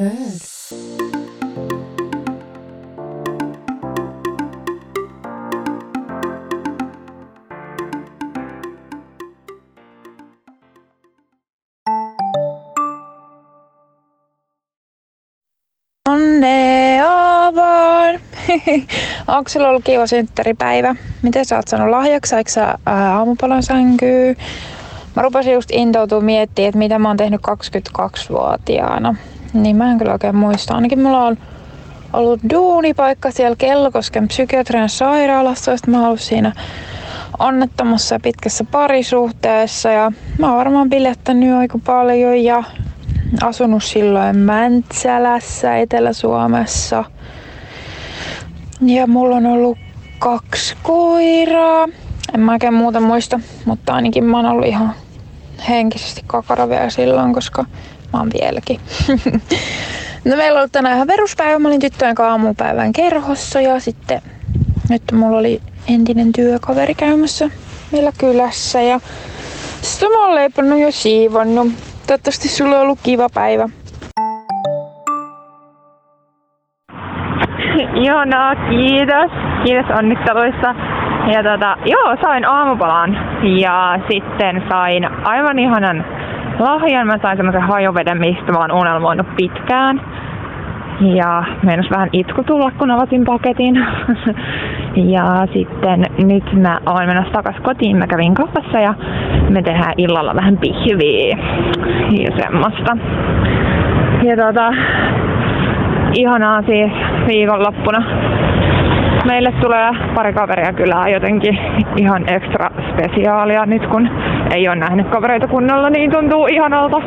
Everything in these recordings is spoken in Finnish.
Vaan! Onko sulla ollut kiva synttäripäivä? Miten sä oot saanut lahjaksi? Saiko sä aamupalan sänkyy? Mä rupesin just intoutua miettimään, että mitä mä oon tehnyt 22-vuotiaana. Niin mä en kyllä oikein muista. Ainakin mulla on ollut duunipaikka siellä Kellokosken psykiatrian sairaalassa. Sitten mä oon ollut siinä onnettomassa ja pitkässä parisuhteessa. Ja mä oon varmaan bilettänyt aika paljon ja asunut silloin Mäntsälässä Etelä-Suomessa. Ja mulla on ollut kaksi koiraa. En mä oikein muuta muista, mutta ainakin mä oon ollut ihan henkisesti kakara vielä silloin, koska mä vieläkin. no meillä on ollut tänään ihan peruspäivä. Mä olin tyttöjen aamupäivän kerhossa ja sitten nyt mulla oli entinen työkaveri käymässä meillä kylässä ja sitten mä oon leipannut ja siivonnut. Toivottavasti sulla on ollut kiva päivä. Joo, no kiitos. Kiitos onnitteluista. Ja tota, joo, sain aamupalan ja sitten sain aivan ihanan lahjan. Mä sain semmoisen hajuveden, mistä mä oon unelmoinut pitkään. Ja meinas vähän itku tulla, kun avasin paketin. ja sitten nyt mä oon menossa takas kotiin. Mä kävin kaupassa ja me tehdään illalla vähän pihviä ja semmoista. Ja tota, ihanaa siis viikonloppuna. Meille tulee pari kaveria kyllä jotenkin ihan ekstra spesiaalia nyt kun ei ole nähnyt kavereita kunnolla, niin tuntuu ihanalta.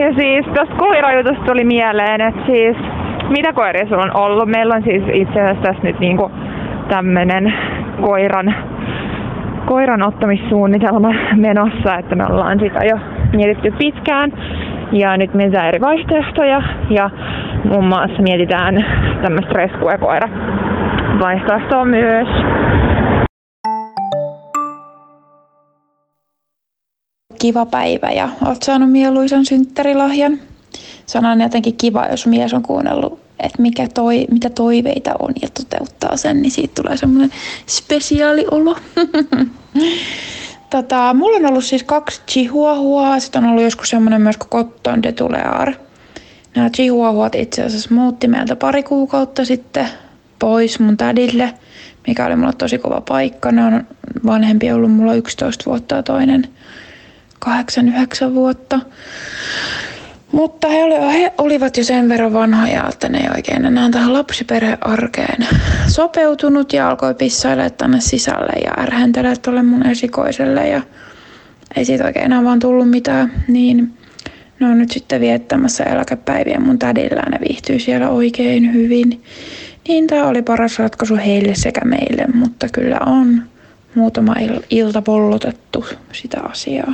Ja siis tuosta koirajutusta tuli mieleen, että siis mitä koiria sulla on ollut? Meillä on siis itse asiassa tässä nyt niinku tämmönen koiran, koiran ottamissuunnitelma menossa, että me ollaan sitä jo mietitty pitkään. Ja nyt mietitään eri vaihtoehtoja ja muun muassa mietitään tämmöistä reskuekoira vaihtoehtoa myös. Kiva päivä ja oot saanut mieluisan synttärilahjan. Se on aina jotenkin kiva, jos mies on kuunnellut, että mikä toi, mitä toiveita on ja toteuttaa sen, niin siitä tulee semmoinen spesiaali olo. tota, mulla on ollut siis kaksi chihuahuaa, sitten on ollut joskus semmoinen myös kuin Cotton de Tulear. Nämä chihuahuat itse asiassa muutti meiltä pari kuukautta sitten pois mun tädille, mikä oli mulla tosi kova paikka. Ne on vanhempi ollut mulla 11 vuotta ja toinen 8-9 vuotta. Mutta he, oli, he olivat jo sen verran vanhoja, että ne ei oikein enää tähän lapsiperhearkeen sopeutunut ja alkoi pissailla tänne sisälle ja ärhentelee tuolle mun esikoiselle ja ei siitä oikein enää vaan tullut mitään, niin ne on nyt sitten viettämässä eläkepäiviä mun tädillä ja ne viihtyy siellä oikein hyvin. Niin tämä oli paras ratkaisu heille sekä meille, mutta kyllä on muutama il- ilta pollotettu sitä asiaa.